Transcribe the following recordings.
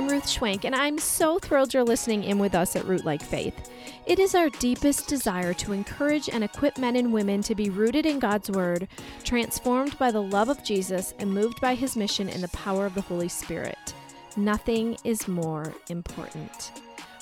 I'm Ruth Schwank, and I'm so thrilled you're listening in with us at Rootlike Faith. It is our deepest desire to encourage and equip men and women to be rooted in God's Word, transformed by the love of Jesus, and moved by His mission and the power of the Holy Spirit. Nothing is more important.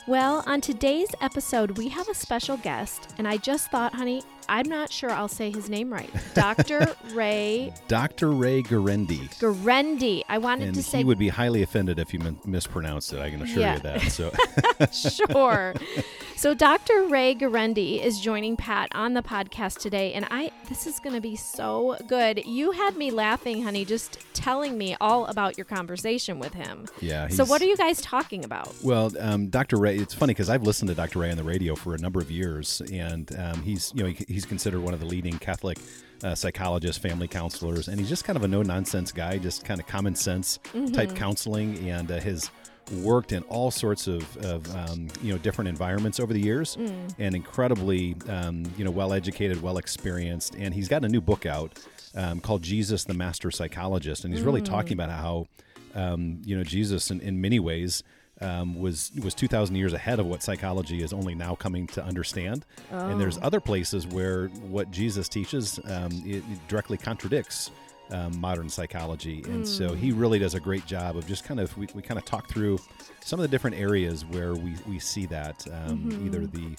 Well, on today's episode, we have a special guest, and I just thought, honey, I'm not sure I'll say his name right. Dr. Ray. Dr. Ray Guarendi. Guarendi. I wanted and to say. he would be highly offended if you mispronounced it. I can assure Yeah. you that. So, sure. So Dr. Ray Guarendi is joining Pat on the podcast today, and I this is going to be so good. You had me laughing, honey, just telling me all about your conversation with him. yeah. So what are you guys talking about? Well, um, Dr. Ray, it's funny because I've listened to Dr. Ray on the radio for a number of years, and um, he's you know he, he's considered one of the leading Catholic uh, psychologists, family counselors, and he's just kind of a no nonsense guy, just kind of common sense type counseling, and uh, has worked in all sorts of, of um, you know different environments over the years, and incredibly um, you know well educated, well experienced, and he's got a new book out um, called Jesus, the Master Psychologist, and he's really talking about how um, you know Jesus in, in many ways um, was was 2,000 years ahead of what psychology is only now coming to understand. And there's other places where what Jesus teaches um, it, it directly contradicts um, modern psychology. And so he really does a great job of just kind of we, we kind of talk through some of the different areas where we, we see that um, either the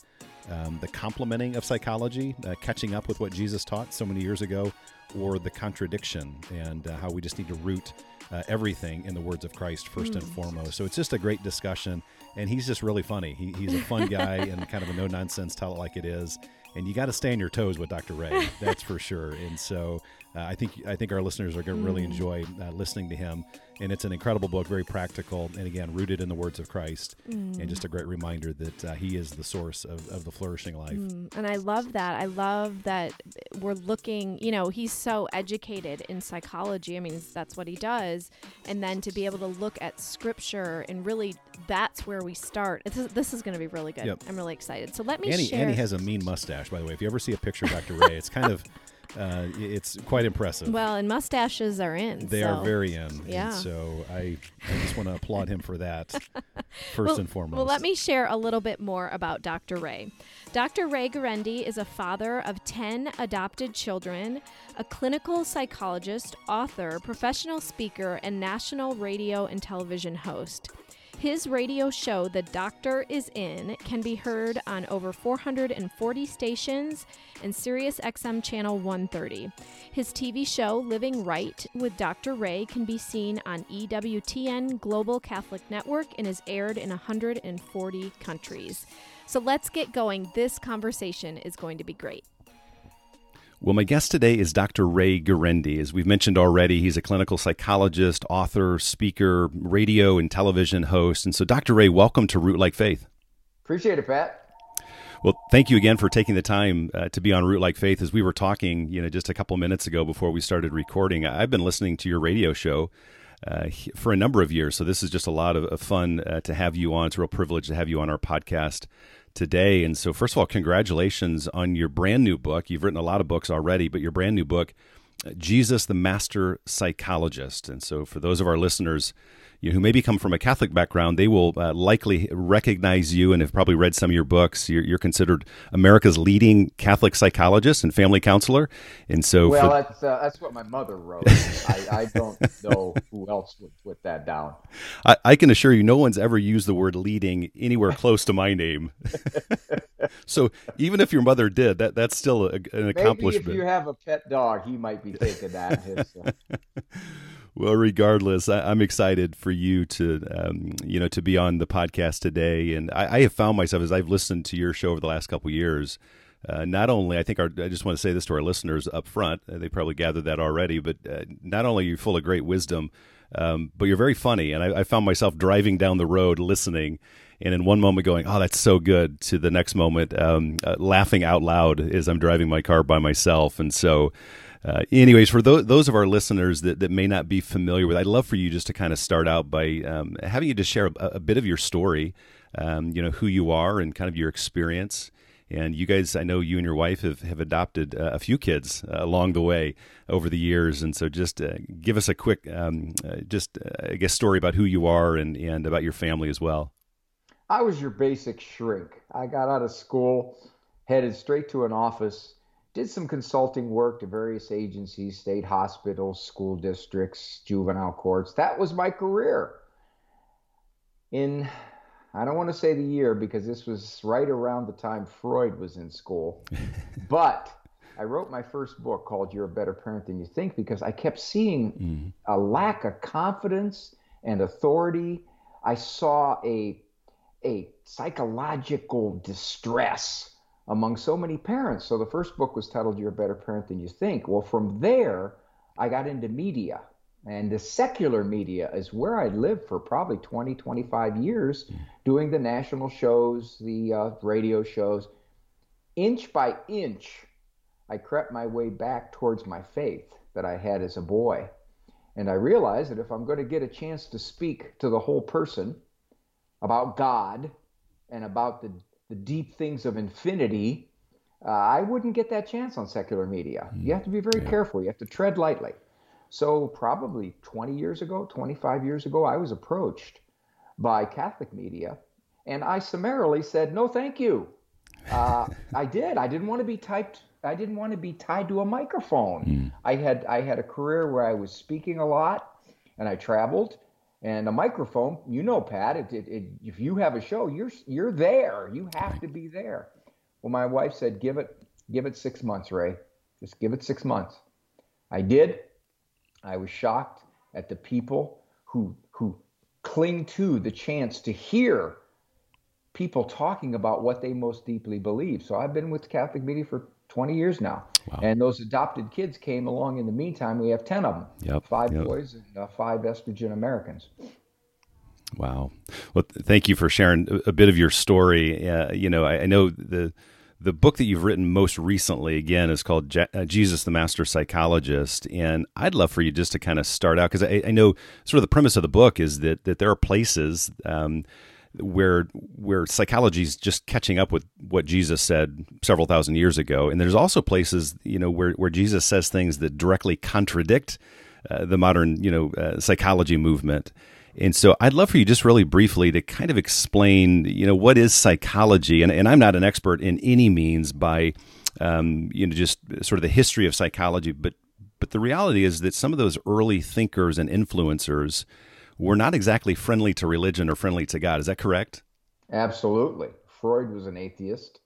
um, the complementing of psychology, uh, catching up with what Jesus taught so many years ago, or the contradiction and uh, how we just need to root uh, everything in the words of Christ first and foremost. So it's just a great discussion, and he's just really funny. He, he's a fun guy and kind of a no nonsense, tell it like it is. And you got to stay on your toes with Dr. Ray, that's for sure. And so uh, I think I think our listeners are going to really enjoy uh, listening to him. And it's an incredible book, very practical, and again rooted in the words of Christ, and just a great reminder that uh, He is the source of, of the flourishing life. And I love that. I love that we're looking, you know, he's so educated in psychology. I mean, that's what he does. And then to be able to look at scripture and really that's where we start. This is, this is going to be really good. Yep. I'm really excited. So let me Annie, share. Annie has a mean mustache, by the way. If you ever see a picture of Dr. Ray, it's kind of, uh, it's quite impressive. well, and mustaches are in. they so- are very in. and Yeah. so I, I just want to applaud him for that, first well, and foremost. Well, let me share a little bit more about Dr. Ray. Dr. Ray Guarendi is a father of 10 adopted children, a clinical psychologist, author, professional speaker, and national radio and television host. His radio show, The Doctor Is In, can be heard on over 440 stations and Sirius XM Channel 130. His TV show, Living Right with Dr. Ray, can be seen on EWTN Global Catholic Network and is aired in 140 countries. So let's get going. This conversation is going to be great. Well, my guest today is Dr. Ray Guarendi. As we've mentioned already, he's a clinical psychologist, author, speaker, radio and television host. And so, Dr. Ray, welcome to Rootlike Faith. Appreciate it, Pat. Well, thank you again for taking the time uh, to be on Rootlike Faith. As we were talking, you know, just a couple minutes ago before we started recording, I've been listening to your radio show uh, for a number of years. So this is just a lot of, of fun uh, to have you on. It's a real privilege to have you on our podcast today. And so, first of all, congratulations on your brand new book. You've written a lot of books already, but your brand new book, uh, Jesus, the Master Psychologist. And so, for those of our listeners you know, who maybe come from a Catholic background, they will uh, likely recognize you and have probably read some of your books. You're, you're considered America's leading Catholic psychologist and family counselor. And so, Well, for, that's uh, that's what my mother wrote. I, I don't know who else would put that down. I, I can assure you, no one's ever used the word leading anywhere close to my name. so, even if your mother did, that that's still a, an Maybe if accomplishment. you have a pet dog, he might be taking that. His, uh, Well, regardless, I, I'm excited for you to, um, you know, to be on the podcast today. And I, I have found myself as I've listened to your show over the last couple years. Uh, not only, I think, our, I just want to say this to our listeners up front. Uh, they probably gathered that already, but uh, not only are you full of great wisdom, um, but you're very funny. And I, I found myself driving down the road listening, and in one moment going, "Oh, that's so good," to the next moment um, uh, laughing out loud as I'm driving my car by myself. And so, uh, anyways, for those, those of our listeners that, that may not be familiar with, I'd love for you just to kind of start out by um, having you just share a, a bit of your story, um, you know, who you are and kind of your experience, And you guys, I know you and your wife have, have adopted uh, a few kids uh, along the way over the years. And so just uh, give us a quick, um, uh, just, uh, I guess, story about who you are and, and about your family as well. I was your basic shrink. I got out of school, headed straight to an office, did some consulting work to various agencies, state hospitals, school districts, juvenile courts. That was my career. In I don't want to say the year because this was right around the time Freud was in school. but I wrote my first book called You're a Better Parent Than You Think because I kept seeing mm. a lack of confidence and authority. I saw a a psychological distress among so many parents. So the first book was titled You're a Better Parent Than You Think. Well, from there, I got into media. And the secular media is where I lived for probably 20, 25 years, mm. doing the national shows, the uh, radio shows. Inch by inch, I crept my way back towards my faith that I had as a boy. And I realized that if I'm going to get a chance to speak to the whole person about God and about the, the deep things of infinity, uh, I wouldn't get that chance on secular media. Mm. You have to be very yeah. careful, you have to tread lightly. So, probably 20 years ago, 25 years ago, I was approached by Catholic media, and I summarily said, no, thank you. Uh, I did. I didn't want to be typed. I didn't want to be tied to a microphone. Mm. I had I had a career where I was speaking a lot, and I traveled. And a microphone, you know, Pat. It, it, it, if you have a show, you're you're there. You have to be there. Well, my wife said, "Give it, give it six months, Ray. Just give it six months." I did. I was shocked at the people who who cling to the chance to hear people talking about what they most deeply believe. So I've been with Catholic media for 20 years now. Wow. And those adopted kids came along in the meantime. We have 10 of them. Yep. Five yep. boys and uh, five estrogen Americans. Wow. Well, thank you for sharing a bit of your story. Uh, you know, I, I know the the book that you've written most recently, again, is called Je- uh, Jesus the Master Psychologist. And I'd love for you just to kind of start out because I, I, know sort of the premise of the book is that, that there are places um, where where psychology is just catching up with what Jesus said several thousand years ago. And there's also places, you know, where, where Jesus says things that directly contradict uh, the modern, you know, uh, psychology movement. And so I'd love for you just really briefly to kind of explain, you know, what is psychology? And, and I'm not an expert in any means by, um, you know, just sort of the history of psychology, but but the reality is that some of those early thinkers and influencers were not exactly friendly to religion or friendly to God. Is that correct? Absolutely. Freud was an atheist.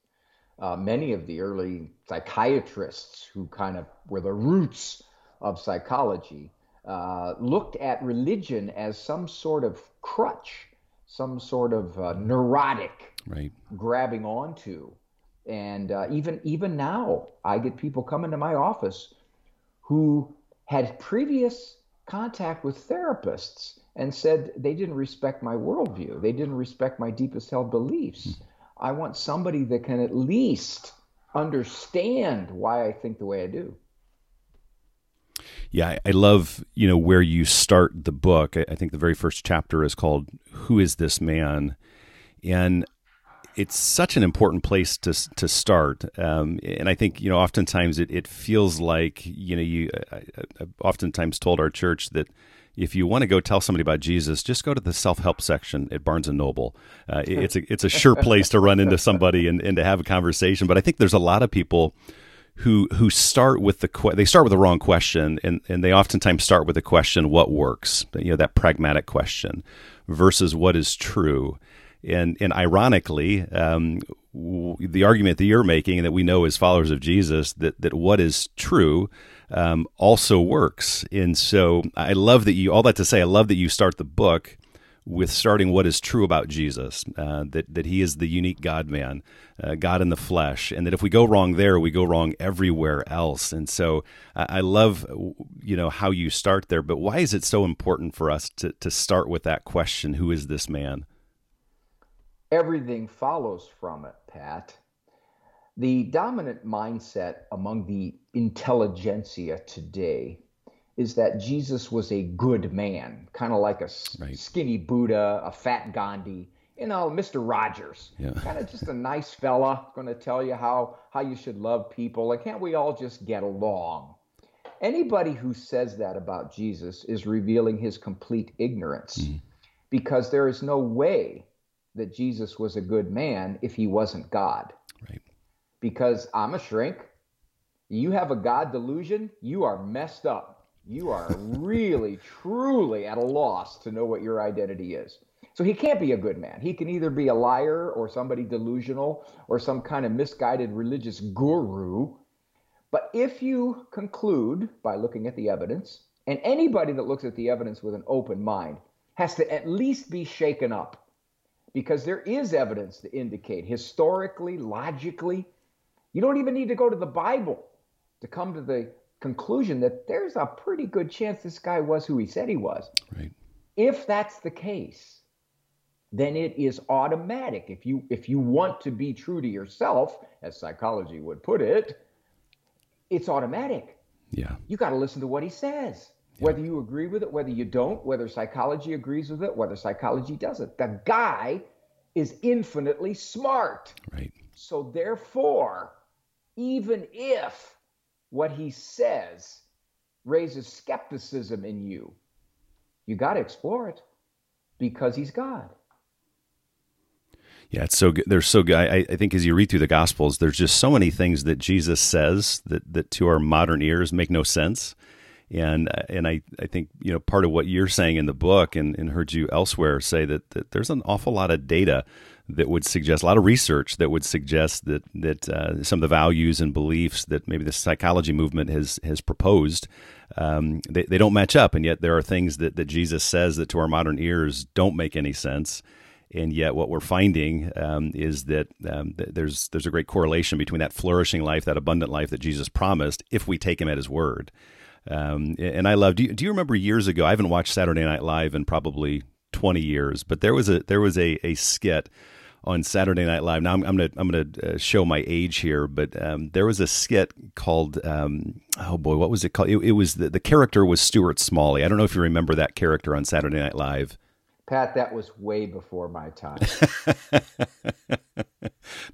Uh, many of the early psychiatrists who kind of were the roots of psychology uh, looked at religion as some sort of crutch, some sort of uh, neurotic right. grabbing onto. And uh, even even now, I get people coming to my office who had previous contact with therapists and said they didn't respect my worldview. They didn't respect my deepest held beliefs. Mm. I want somebody that can at least understand why I think the way I do. Yeah, I love you know where you start the book. I think the very first chapter is called "Who Is This Man," and it's such an important place to to start. Um, and I think you know oftentimes it, it feels like you know you I, I oftentimes told our church that if you want to go tell somebody about Jesus, just go to the self help section at Barnes and Noble. Uh, it's a it's a sure place to run into somebody and, and to have a conversation. But I think there's a lot of people who who start with the they start with the wrong question and and they oftentimes start with the question what works you know that pragmatic question versus what is true and and ironically um, w- the argument that you're making and that we know as followers of Jesus that that what is true um, also works and so I love that you all that to say I love that you start the book with starting what is true about Jesus, uh, that that He is the unique God Man, uh, God in the flesh, and that if we go wrong there, we go wrong everywhere else. And so, I love you know how you start there. But why is it so important for us to to start with that question? Who is this man? Everything follows from it, Pat. The dominant mindset among the intelligentsia today is that Jesus was a good man, kind of like a right. skinny Buddha, a fat Gandhi. you know, Mr. Rogers. Yeah. Kind of just a nice fella, going to tell you how how you should love people. Like, can't we all just get along? Anybody who says that about Jesus is revealing his complete ignorance, Mm-hmm. because there is no way that Jesus was a good man if he wasn't God. Right. Because I'm a shrink. You have a God delusion, you are messed up. You are really, truly at a loss to know what your identity is. So he can't be a good man. He can either be a liar or somebody delusional or some kind of misguided religious guru. But if you conclude by looking at the evidence, and anybody that looks at the evidence with an open mind has to at least be shaken up because there is evidence to indicate historically, logically, you don't even need to go to the Bible to come to the conclusion that there's a pretty good chance this guy was who he said he was. Right. If that's the case, then it is automatic. If you if you want to be true to yourself, as psychology would put it, it's automatic. Yeah. You got to listen to what he says. Whether you agree with it, whether you don't, whether psychology agrees with it, whether psychology doesn't. The guy is infinitely smart. Right. So therefore, even if what he says raises skepticism in you, you got to explore it because he's God. Yeah, it's so good. There's so good. I, I think as you read through the Gospels, there's just so many things that Jesus says that, that to our modern ears make no sense. And and I, I think you know part of what you're saying in the book and, and heard you elsewhere say that, that there's an awful lot of data that would suggest a lot of research that would suggest that that uh, some of the values and beliefs that maybe the psychology movement has has proposed um, they, they don't match up and yet there are things that, that Jesus says that to our modern ears don't make any sense and yet what we're finding um, is that um, th- there's there's a great correlation between that flourishing life, that abundant life that Jesus promised, if we take Him at His word. Um, and I love. Do you, do you remember years ago? I haven't watched Saturday Night Live in probably 20 years, but there was a there was a, a skit on Saturday Night Live. Now I'm, I'm gonna I'm gonna uh, show my age here, but um, there was a skit called um, oh boy, what was it called? It, it was the, the character was Stuart Smalley. I don't know if you remember that character on Saturday Night Live. Pat, that was way before my time.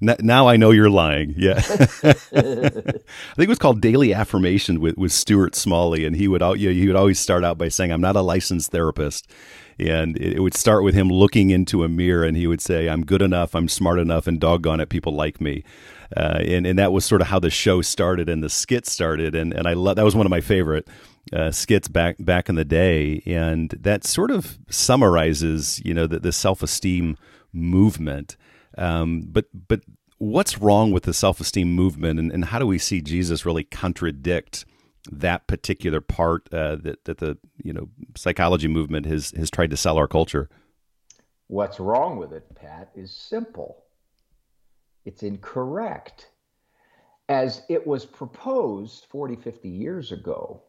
now I know you're lying. Yeah, I think it was called Daily Affirmation with with Stuart Smalley, and he would you know, he would always start out by saying, "I'm not a licensed therapist," and it, it would start with him looking into a mirror, and he would say, "I'm good enough, I'm smart enough, and doggone it, people like me." Uh, and and that was sort of how the show started and the skit started, and and I love that was one of my favorite uh, skits back back in the day, and that sort of summarizes you know the, the self esteem movement. Um, but but what's wrong with the self esteem movement, and, and how do we see Jesus really contradict that particular part uh, that that the you know psychology movement has has tried to sell our culture? What's wrong with it, Pat, is simple. It's incorrect. As it was proposed 40, 50 years ago,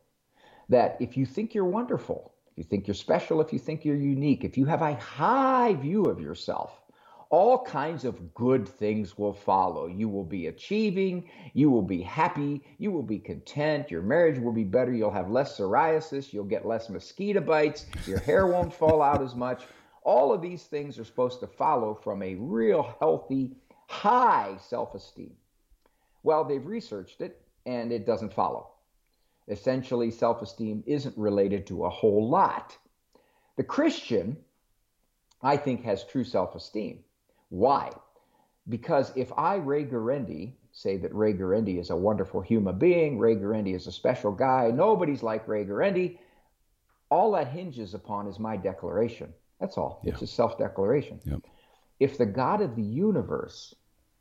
that if you think you're wonderful, if you think you're special, if you think you're unique, if you have a high view of yourself, all kinds of good things will follow. You will be achieving, you will be happy, you will be content, your marriage will be better, you'll have less psoriasis, you'll get less mosquito bites, your hair won't fall out as much. All of these things are supposed to follow from a real healthy, high self esteem. Well, they've researched it and it doesn't follow. Essentially, self esteem isn't related to a whole lot. The Christian, I think, has true self esteem. Why? Because if I, Ray Guarendi, say that Ray Guarendi is a wonderful human being, Ray Guarendi is a special guy, nobody's like Ray Guarendi, all that hinges upon is my declaration. That's all. Yeah. It's a self declaration. Yep. If the God of the universe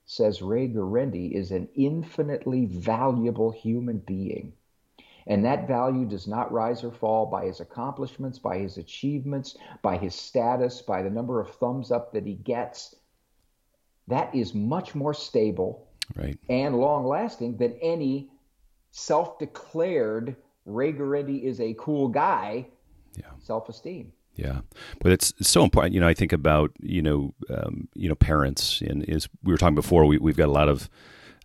says Ray Guarendi is an infinitely valuable human being, and that value does not rise or fall by his accomplishments, by his achievements, by his status, by the number of thumbs up that he gets, that is much more stable Right. and long lasting than any self declared Ray Guarendi is a cool guy Yeah. self esteem. Yeah, but it's so important. You know, I think about you know, um, you know, parents, and as we were talking before, we, we've got a lot of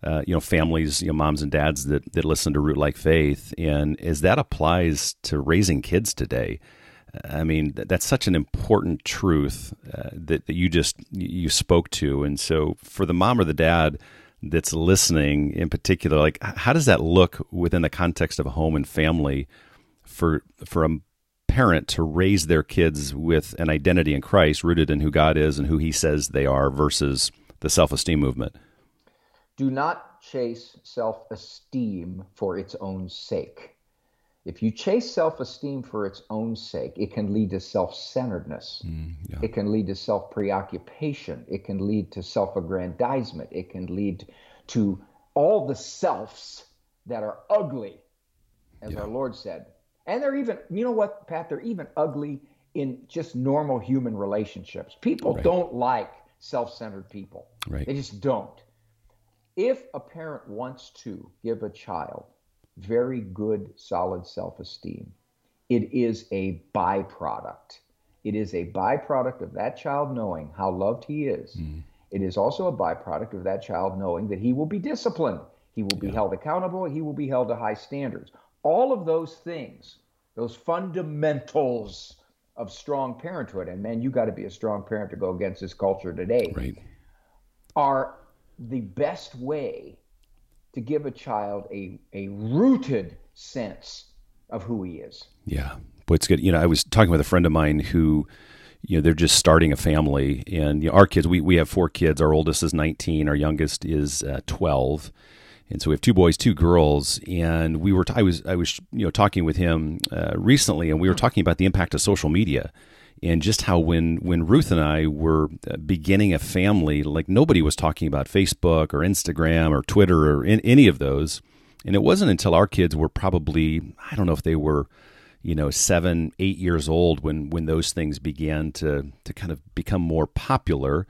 uh, you know families, you know, moms and dads that that listen to Rootlike Faith, and as that applies to raising kids today, I mean, that's such an important truth uh, that, that you just you spoke to. And so, for the mom or the dad that's listening, in particular, like how does that look within the context of a home and family for for a parent to raise their kids with an identity in Christ, rooted in who God is and who He says they are, versus the self esteem movement? Do not chase self esteem for its own sake if you chase self esteem for its own sake, it can lead to self centeredness. Mm, yeah. It can lead to self preoccupation. It can lead to self aggrandizement. It can lead to all the selves that are ugly, as yeah. our Lord said. And they're even, you know what, Pat, they're even ugly in just normal human relationships. People right. don't like self centered people, right. they just don't. If a parent wants to give a child very good, solid self esteem. It is a byproduct. It is a byproduct of that child knowing how loved he is. Mm. It is also a byproduct of that child knowing that he will be disciplined, he will be yeah. held accountable, he will be held to high standards. All of those things, those fundamentals of strong parenthood, and man, you got to be a strong parent to go against this culture today, right. are the best way to give a child a, a rooted sense of who he is. Yeah. Boy, it's good. You know, I was talking with a friend of mine who, you know, they're just starting a family. And, you know, our kids, we, we have four kids. Our oldest is 19, our youngest is uh, 12. And so we have two boys, two girls, and we were. T- I was, I was, you know, talking with him uh, recently, and we were talking about the impact of social media and just how when when Ruth and I were uh, beginning a family, like nobody was talking about Facebook or Instagram or Twitter or in, any of those. And it wasn't until our kids were probably I don't know if they were, you know, seven, eight years old when when those things began to to kind of become more popular.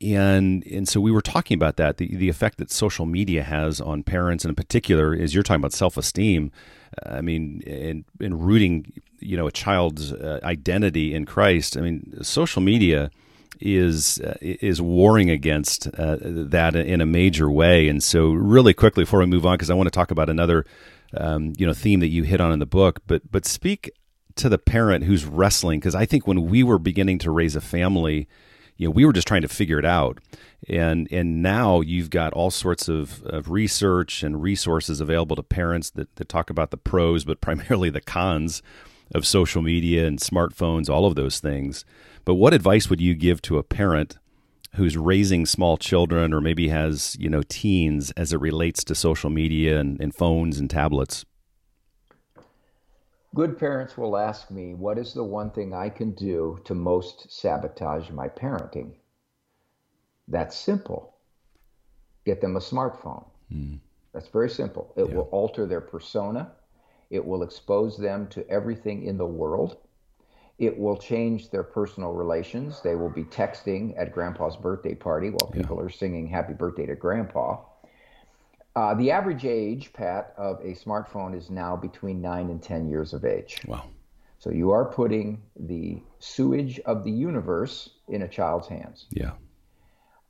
And and so we were talking about that the the effect that social media has on parents, and in particular, is you're talking about self esteem. I mean, in in rooting you know a child's uh, identity in Christ. I mean, social media is uh, is warring against uh, that in a major way. And so, really quickly before we move on, because I want to talk about another um, you know theme that you hit on in the book, but but speak to the parent who's wrestling because I think when we were beginning to raise a family, you know, we were just trying to figure it out. And and now you've got all sorts of, of research and resources available to parents that, that talk about the pros, but primarily the cons of social media and smartphones, all of those things. But what advice would you give to a parent who's raising small children or maybe has, you know, teens as it relates to social media and, and phones and tablets? Good parents will ask me, what is the one thing I can do to most sabotage my parenting? That's simple. Get them a smartphone. Mm. That's very simple. It yeah. will alter their persona it will expose them to everything in the world. It will change their personal relations. They will be texting at grandpa's birthday party while people yeah. are singing happy birthday to grandpa. Uh, the average age, Pat, of a smartphone is now between 9 and 10 years of age. Wow. So you are putting the sewage of the universe in a child's hands. Yeah.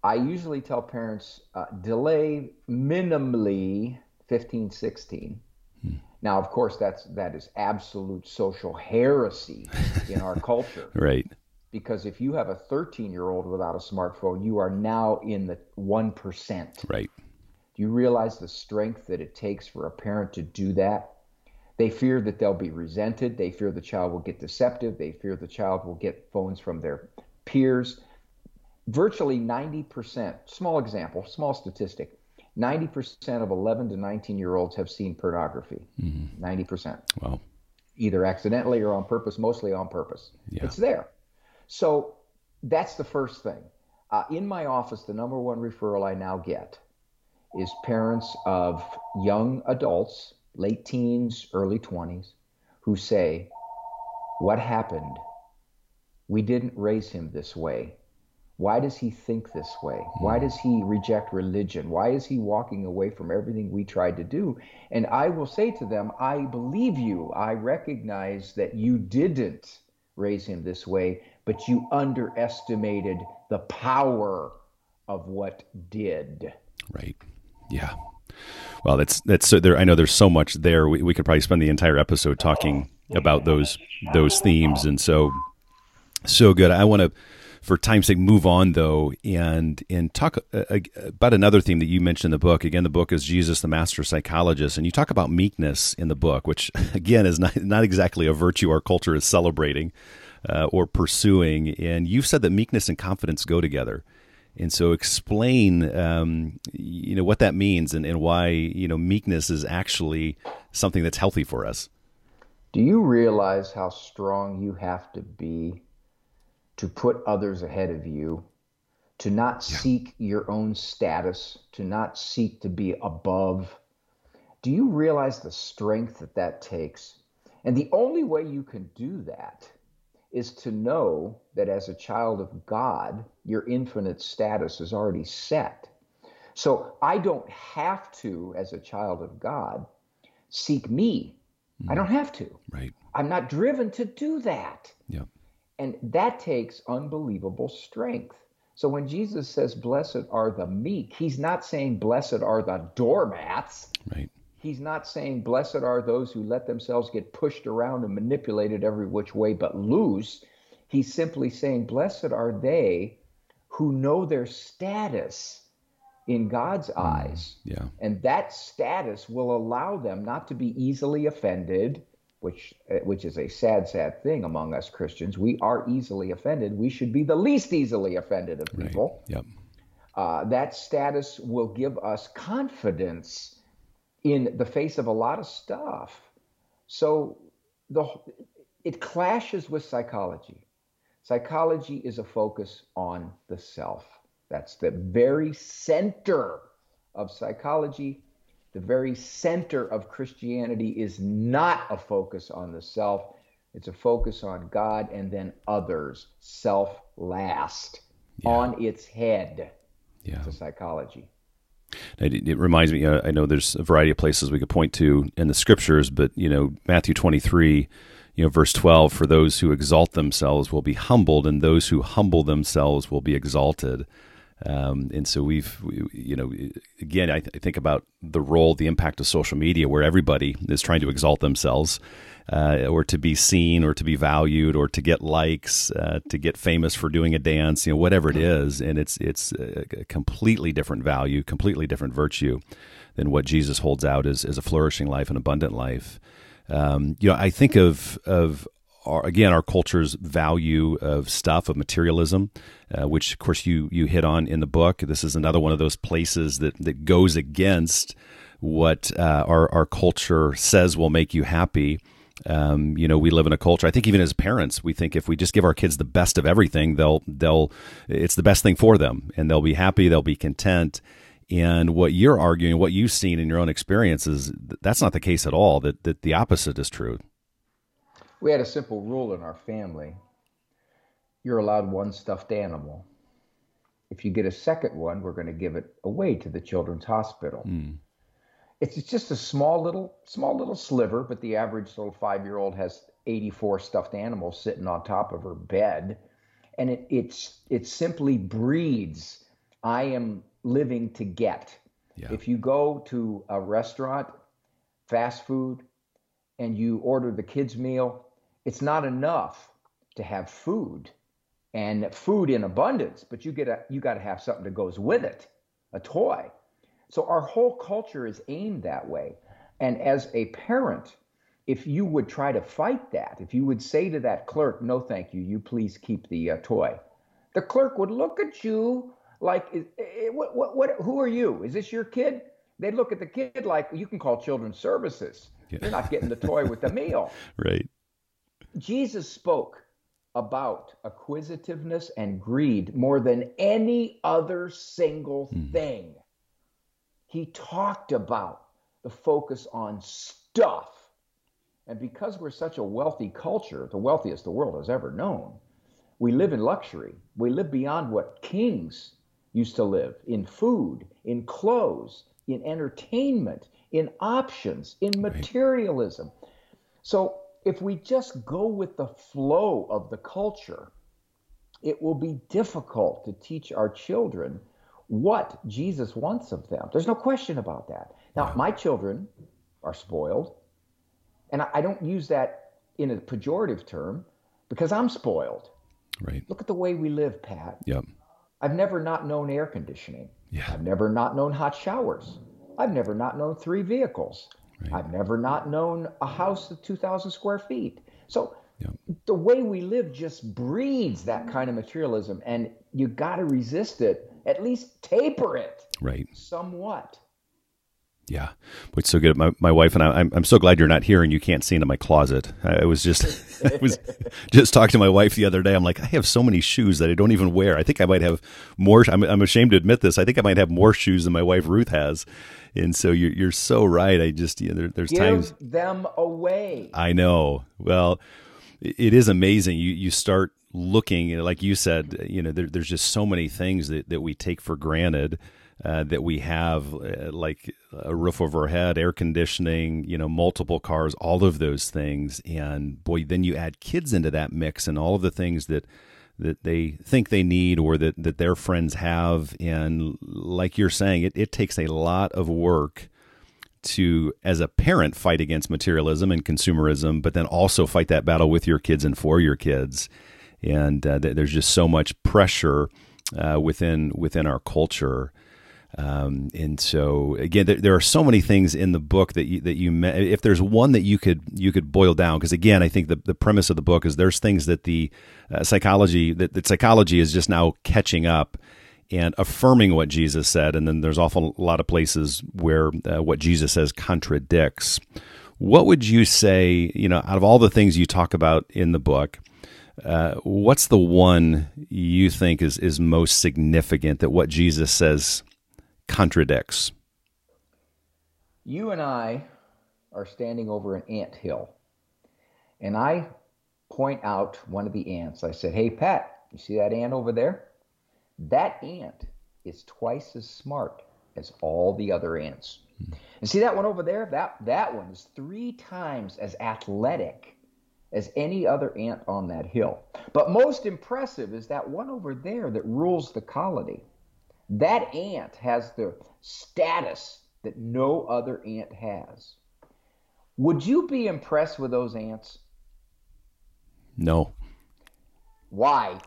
I usually tell parents uh, delay minimally 15, 16 now, of course, that's that is absolute social heresy in our culture. right. Because if you have a 13 year old without a smartphone, you are now in the 1%. Right. Do you realize the strength that it takes for a parent to do that? They fear that they'll be resented. They fear the child will get deceptive. They fear the child will get phones from their peers. Virtually 90%, small example, small statistic, 90% of 11 to 19 year olds have seen pornography. Mm-hmm. 90%. Wow. Either accidentally or on purpose, mostly on purpose. Yeah. It's there. So that's the first thing. Uh, in my office, the number one referral I now get is parents of young adults, late teens, early 20s, who say, What happened? We didn't raise him this way. Why does he think this way? Why hmm. does he reject religion? Why is he walking away from everything we tried to do? And I will say to them, I believe you. I recognize that you didn't raise him this way, but you underestimated the power of what did. Right. Yeah. Well, that's that's so there. I know there's so much there. We, we could probably spend the entire episode talking about those those themes, and so so good. I want to, for time's sake, move on though, and and talk uh, uh, about another theme that you mentioned in the book. Again, the book is Jesus, the Master Psychologist, and you talk about meekness in the book, which again is not not exactly a virtue our culture is celebrating uh, or pursuing. And you've said that meekness and confidence go together. And so, explain, um, you know, what that means and, and why you know meekness is actually something that's healthy for us. Do you realize how strong you have to be to put others ahead of you, to not yeah. seek your own status, to not seek to be above? Do you realize the strength that that takes? And the only way you can do that is to know that as a child of God, your infinite status is already set. So I don't have to, as a child of God, seek me. Mm. I don't have to. Right. I'm not driven to do that. Yeah. And that takes unbelievable strength. So when Jesus says, Blessed are the meek, he's not saying, Blessed are the doormats. Right. He's not saying, Blessed are those who let themselves get pushed around and manipulated every which way but loose. He's simply saying, Blessed are they who know their status in God's mm, eyes. Yeah. And that status will allow them not to be easily offended, which uh, which is a sad, sad thing among us Christians. We are easily offended. We should be the least easily offended of people. Right. Yep. Uh, that status will give us confidence in the face of a lot of stuff. So the it clashes with psychology. Psychology is a focus on the self. That's the very center of psychology. The very center of Christianity is not a focus on the self. It's a focus on God and then others, self last, yeah. on its head. Yeah. It's a psychology. It, it, reminds me. Uh, I know there's a variety of places we could point to in the scriptures, but you know Matthew 23, you know verse 12. For those who exalt themselves will be humbled, and those who humble themselves will be exalted. Um, and so we've, we, you know, again, I, th- I, think about the role, the impact of social media, where everybody is trying to exalt themselves, uh, or to be seen, or to be valued, or to get likes, uh, to get famous for doing a dance, you know, whatever it is. And it's it's a completely different value, completely different virtue than what Jesus holds out as, as a flourishing life, an abundant life. Um, you know, I think of of our, again our culture's value of stuff of materialism, uh, which of course you you hit on in the book. This is another one of those places that that goes against what uh, our our culture says will make you happy. Um, you know, we live in a culture. I think even as parents, we think if we just give our kids the best of everything, they'll they'll it's the best thing for them, and they'll be happy, they'll be content. And what you're arguing, what you've seen in your own experiences, that's not the case at all. That that the opposite is true. We had a simple rule in our family you're allowed one stuffed animal. If you get a second one, we're going to give it away to the children's hospital. Mm. It's just a small little, small little sliver, but the average little five-year-old has 84 stuffed animals sitting on top of her bed, and it it's it simply breeds. I am living to get. Yeah. If you go to a restaurant, fast food, and you order the kids' meal, it's not enough to have food and food in abundance, but you get a you got to have something that goes with it, a toy. So our whole culture is aimed that way. And as a parent, if you would try to fight that, if you would say to that clerk, "No, thank you, you please keep the uh, toy," the clerk would look at you like, "What? What? What? Who are you? Is this your kid?" They'd look at the kid like, "You can call children's services. Yeah. You're not getting the toy with the meal." right. Jesus spoke about acquisitiveness and greed more than any other single mm. thing. He talked about the focus on stuff. And because we're such a wealthy culture, the wealthiest the world has ever known, we live in luxury. We live beyond what kings used to live in food, in clothes, in entertainment, in options, in materialism. So if we just go with the flow of the culture, it will be difficult to teach our children what Jesus wants of them. There's no question about that. Now, my children are spoiled, and I don't use that in a pejorative term because I'm spoiled. Right. Look at the way we live, Pat. Yep. I've never not known air conditioning. Yeah. I've never not known hot showers. I've never not known three vehicles. Right. I've never not known a house of 2,000 square feet. So Yep. the way we live just breeds that kind of materialism, and you got to resist it. At least taper it Right. somewhat. Yeah, it's so good. My my wife and I. I'm, I'm so glad you're not here and you can't see into my closet. I was just I was just talking to my wife the other day. I'm like, I have so many shoes that I don't even wear. I think I might have more. I'm, I'm ashamed to admit this. I think I might have more shoes than my wife Ruth has. And so you're you're so right. I just you know, there, there's Give times them away. I know. Well, it is amazing. You you start looking, like you said, you know, there, there's just so many things that, that we take for granted uh, that we have, uh, like a roof over our head, air conditioning, you know, multiple cars, all of those things. And boy, then you add kids into that mix and all of the things that that they think they need or that, that their friends have. And like you're saying, it, it takes a lot of work to, as a parent, fight against materialism and consumerism, but then also fight that battle with your kids and for your kids. And uh, th- there's just so much pressure uh, within within our culture. Um, and so again, there, there, are so many things in the book that you, that you if there's one that you could you could boil down because again, I think the, the premise of the book is there's things that the uh, psychology that, that psychology is just now catching up and affirming what Jesus said, and then there's awful a lot of places where uh, what Jesus says contradicts. What would you say? You know, out of all the things you talk about in the book. Uh, what's the one you think is, is most significant that what Jesus says contradicts? You and I are standing over an ant hill, and I point out one of the ants. I said, Hey, Pat, you see that ant over there? That ant is twice as smart as all the other ants. Hmm. And see that one over there? That, that one is three times as athletic as any other ant on that hill. But most impressive is that one over there that rules the colony. That ant has the status that no other ant has. Would you be impressed with those ants? No. Why?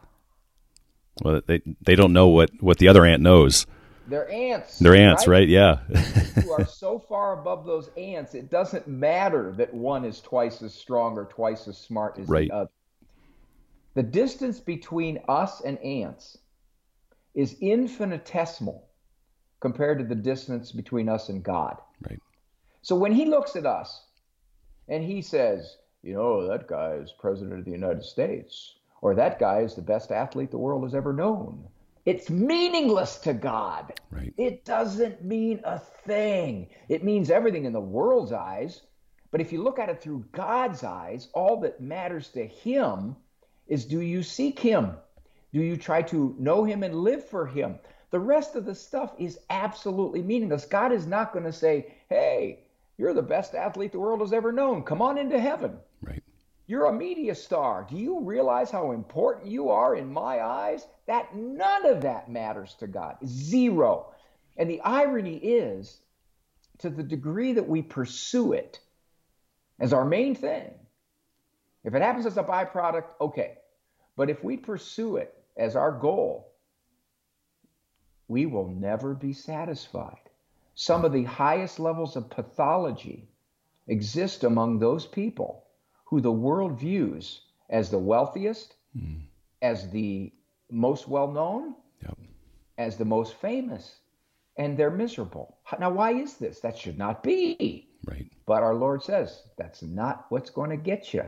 Well, they they don't know what what the other ant knows. They're ants. They're ants, right? right? Yeah. you are so far above those ants, it doesn't matter that one is twice as strong or twice as smart as right. the other. The distance between us and ants is infinitesimal compared to the distance between us and God. Right. So when he looks at us and he says, you know, that guy is president of the United States, or that guy is the best athlete the world has ever known, it's meaningless to God. Right. It doesn't mean a thing. It means everything in the world's eyes. But if you look at it through God's eyes, all that matters to Him is do you seek Him? Do you try to know Him and live for Him? The rest of the stuff is absolutely meaningless. God is not going to say, hey, you're the best athlete the world has ever known. Come on into heaven. Right. You're a media star. Do you realize how important you are in my eyes? That none of that matters to God. Zero. And the irony is, to the degree that we pursue it as our main thing, if it happens as a byproduct, okay. But if we pursue it as our goal, we will never be satisfied. Some of the highest levels of pathology exist among those people who the world views as the wealthiest, mm. as the most well known, yep. as the most famous, and they're miserable. Now, why is this? That should not be. Right. But our Lord says that's not what's going to get you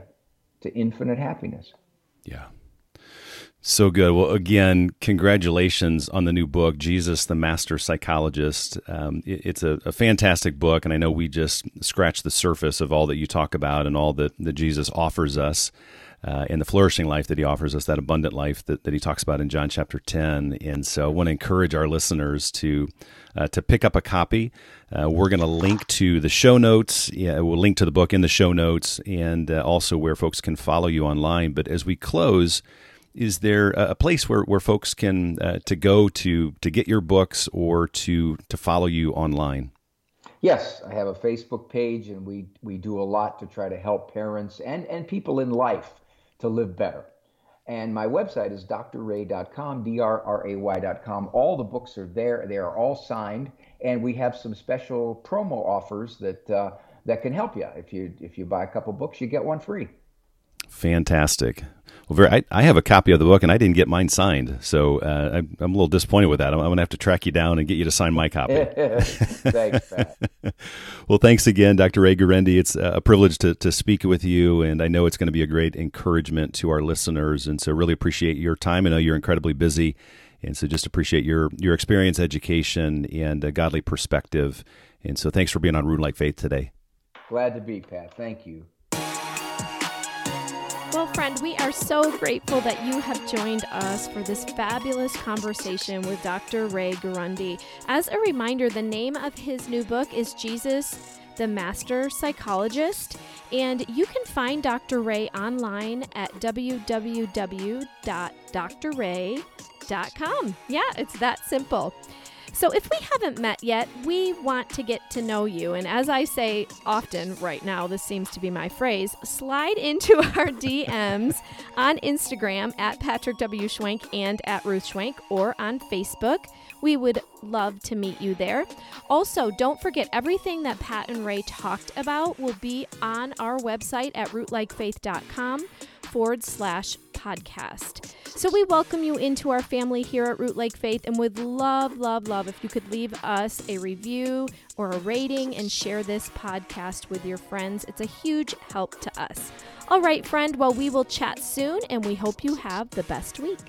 to infinite happiness. Yeah. So good. Well, again, congratulations on the new book, Jesus, the Master Psychologist. Um, it, it's a, a, fantastic book, and I know we just scratched the surface of all that you talk about and all that, that Jesus offers us uh, and the flourishing life that he offers us, that abundant life that, that he talks about in John chapter 10. And so I want to encourage our listeners to, uh, to pick up a copy. Uh, we're going to link to the show notes. Yeah, we'll link to the book in the show notes and uh, also where folks can follow you online. But as we close, is there a place where, where folks can uh, to go to to get your books or to to follow you online? Yes, I have a Facebook page, and we we do a lot to try to help parents and and people in life to live better. And my website is drray.com, D-R-R-A-Y.com. All the books are there. They are all signed, and we have some special promo offers that uh, that can help you. If you if you buy a couple books, you get one free. Fantastic. Well, very, I, I have a copy of the book and I didn't get mine signed, so uh, I'm, I'm a little disappointed with that. I'm, I'm going to have to track you down and get you to sign my copy. thanks, Pat. well, thanks again, Dr. Ray Guarendi. It's a privilege to, to speak with you, and I know it's going to be a great encouragement to our listeners. And so, really appreciate your time. I know you're incredibly busy, and so just appreciate your your experience, education, and a godly perspective. And so, thanks for being on Rootlike Faith today. Glad to be, Pat. Thank you. Well, friend, we are so grateful that you have joined us for this fabulous conversation with Dr. Ray Guarendi. As a reminder, the name of his new book is Jesus, the Master Psychologist, and you can find Dr. Ray online at www.drray.com. Yeah, it's that simple. So, if we haven't met yet, we want to get to know you. And as I say often right now, this seems to be my phrase slide into our DMs on Instagram at Patrick W. Schwenk and at Ruth Schwenk or on Facebook. We would love to meet you there. Also, don't forget everything that Pat and Ray talked about will be on our website at rootlikefaith.com forward slash podcast. So we welcome you into our family here at Rootlike Faith and would love, love, love if you could leave us a review or a rating and share this podcast with your friends. It's a huge help to us. All right, friend. Well, we will chat soon and we hope you have the best week.